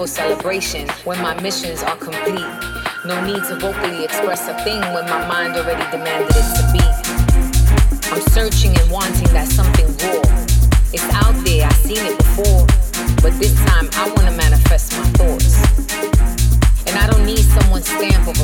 For celebration when my missions are complete. No need to vocally express a thing when my mind already demanded it to be. I'm searching and wanting that something raw. It's out there, I've seen it before, but this time I want to manifest my thoughts. And I don't need someone's stamp of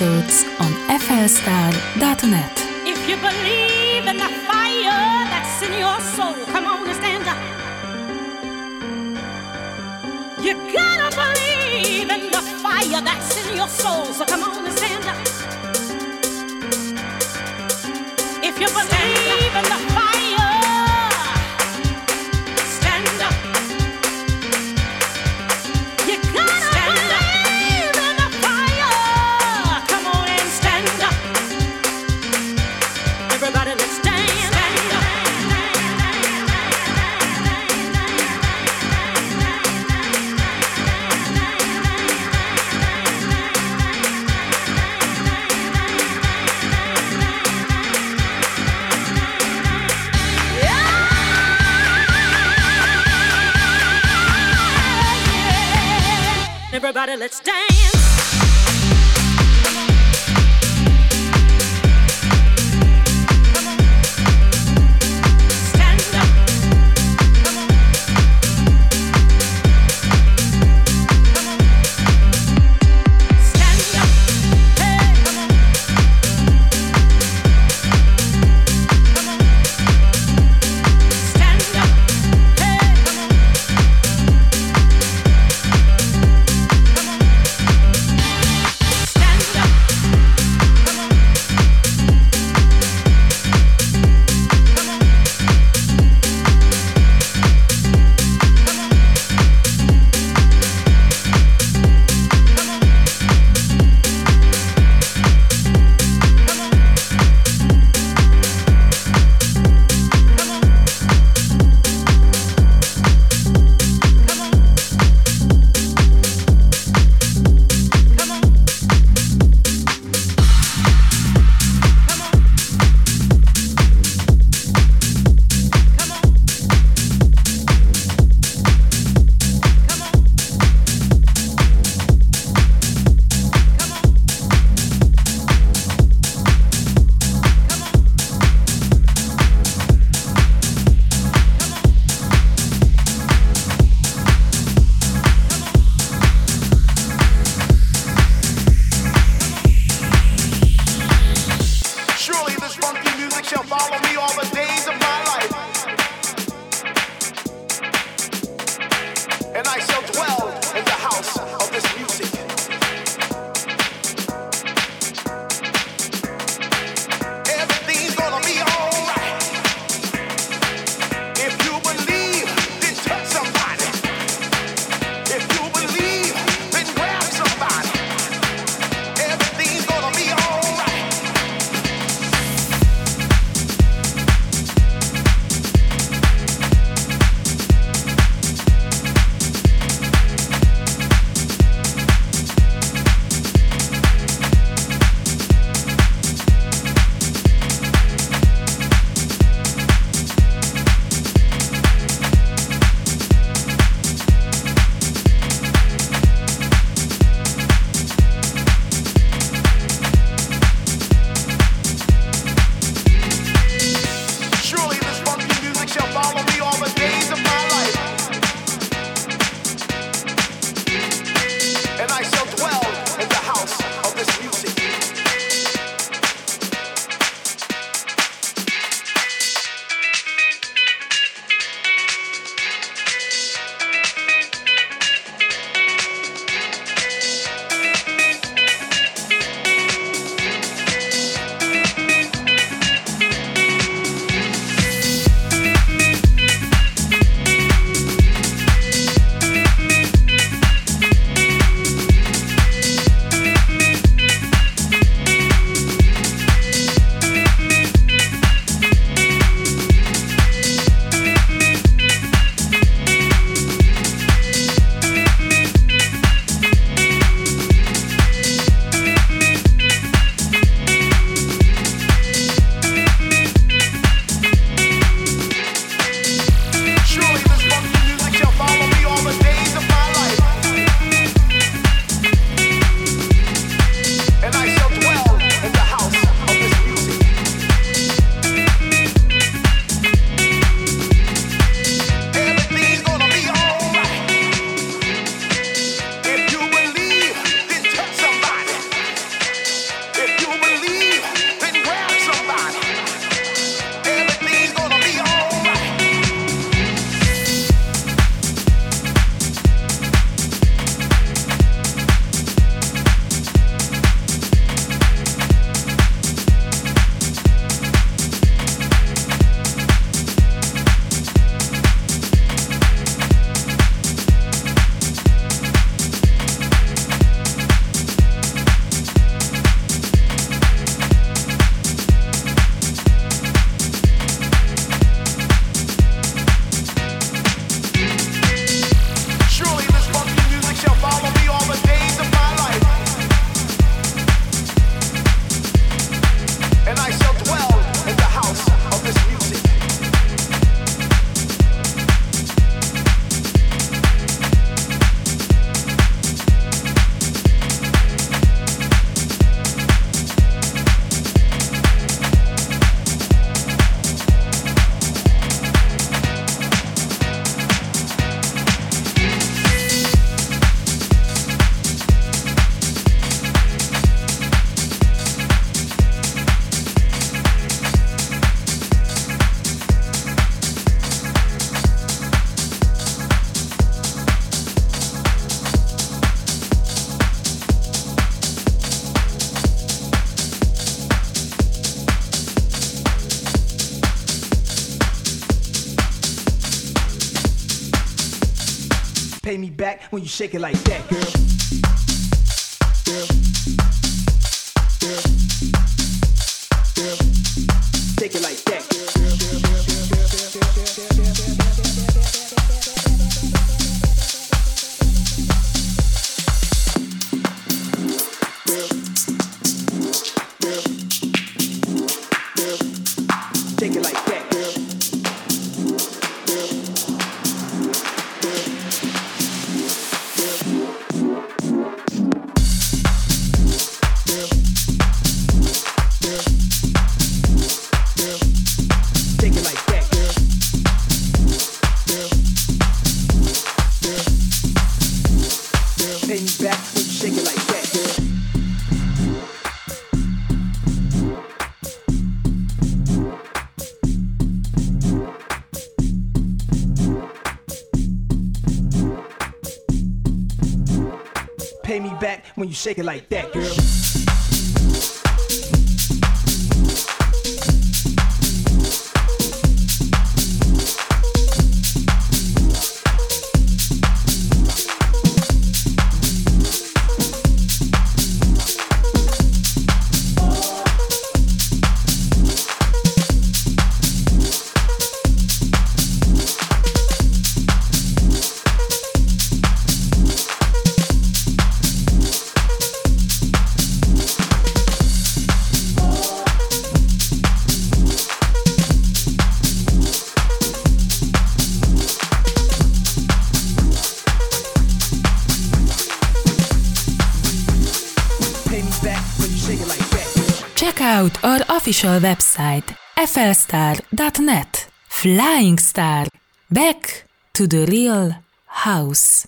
episodes let's dance. when you shake it like that, girl. you shake it like that, girl. official website flstar.net Flying Star Back to the Real House.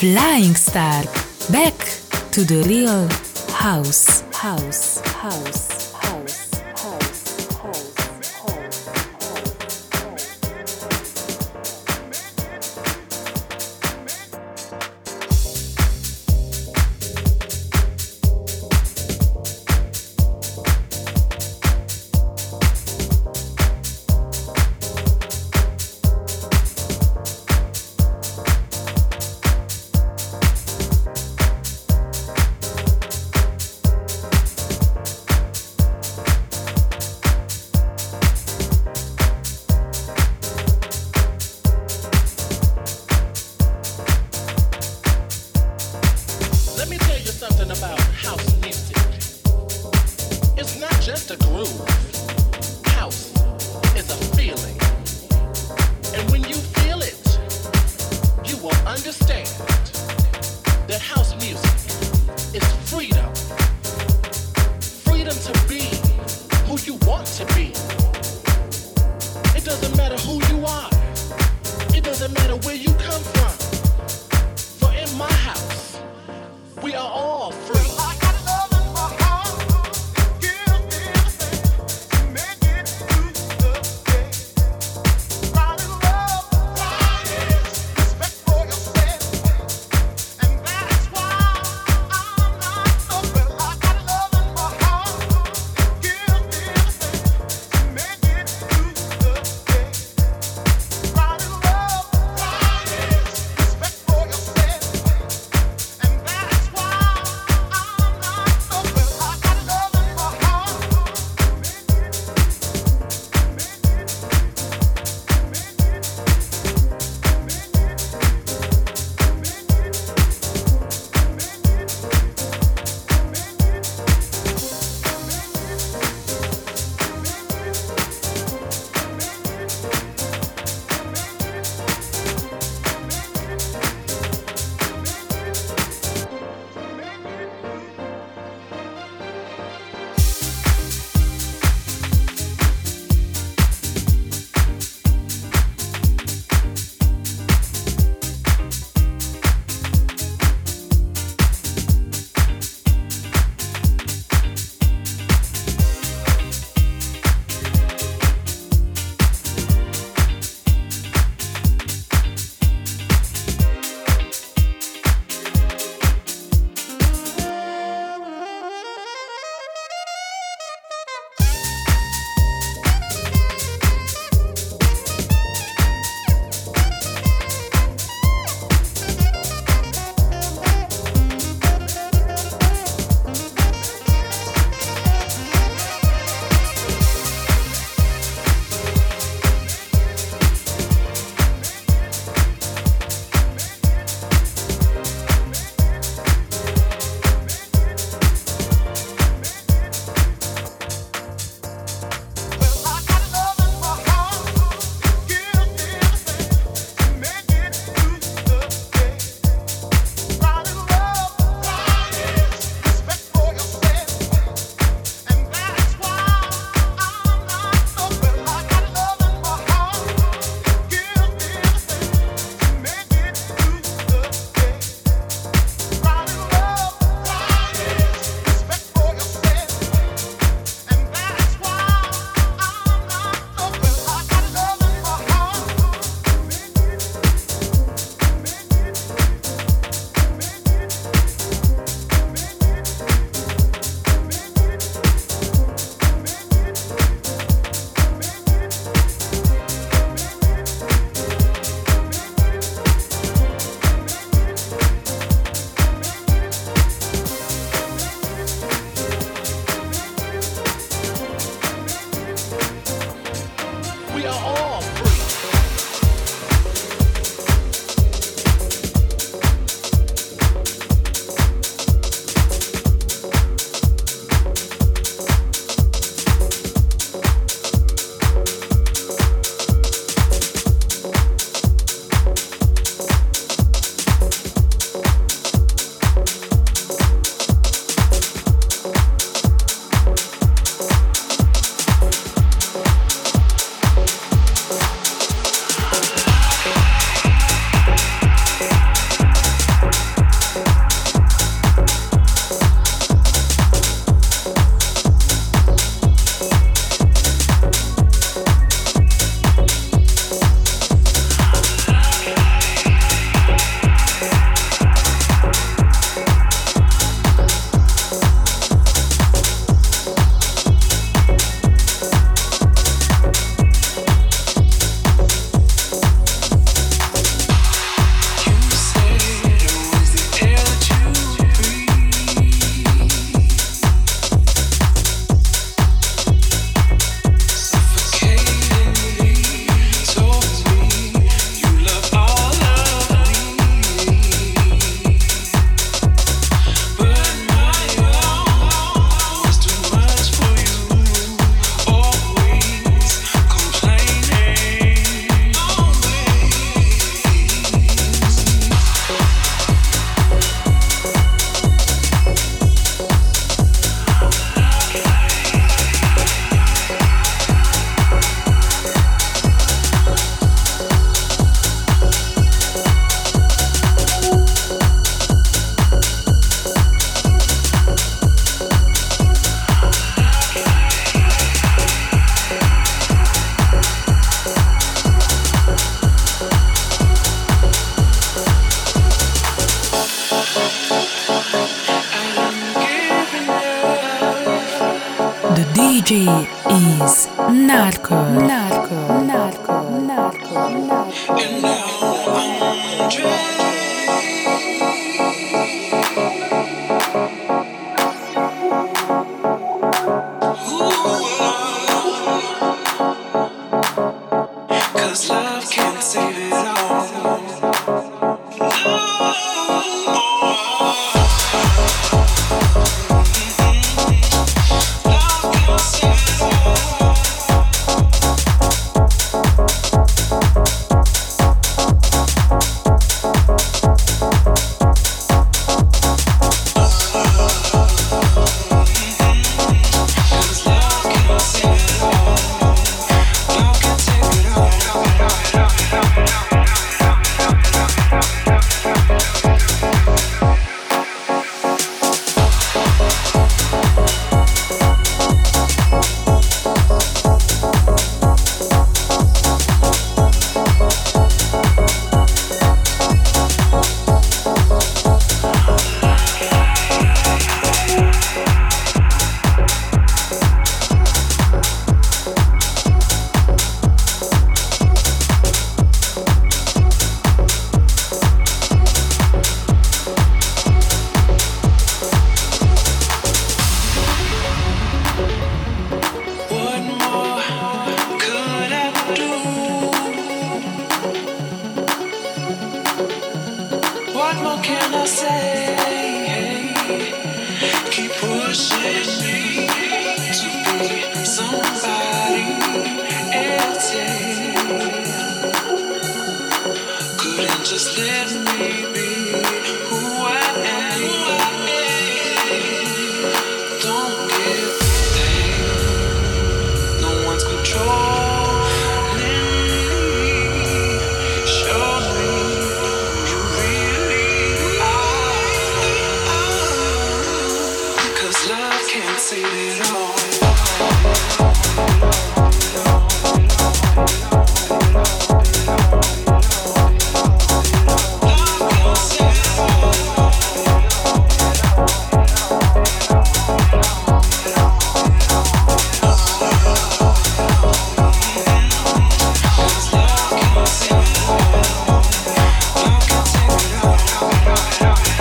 Flying Star. Back to the real house. House. House.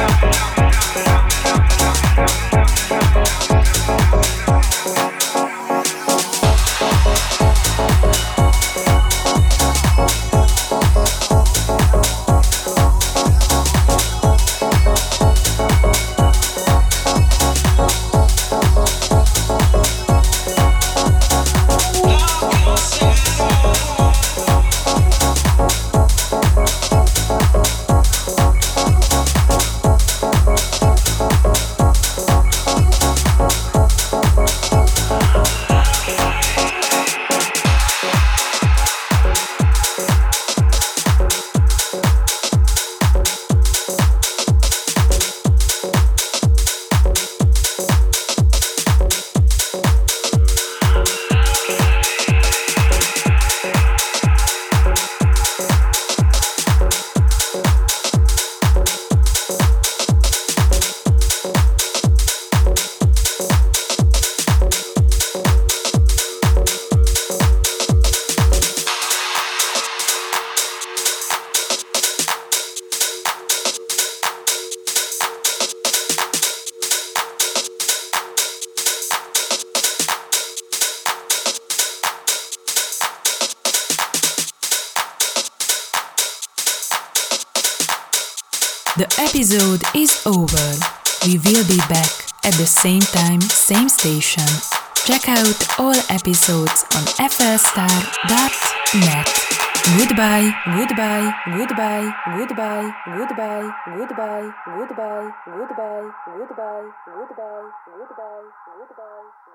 Apple. episode is over. We will be back at the same time, same station. Check out all episodes on flstar.net. Goodbye, goodbye, goodbye, goodbye, goodbye, goodbye, goodbye, goodbye, goodbye, goodbye, goodbye, goodbye.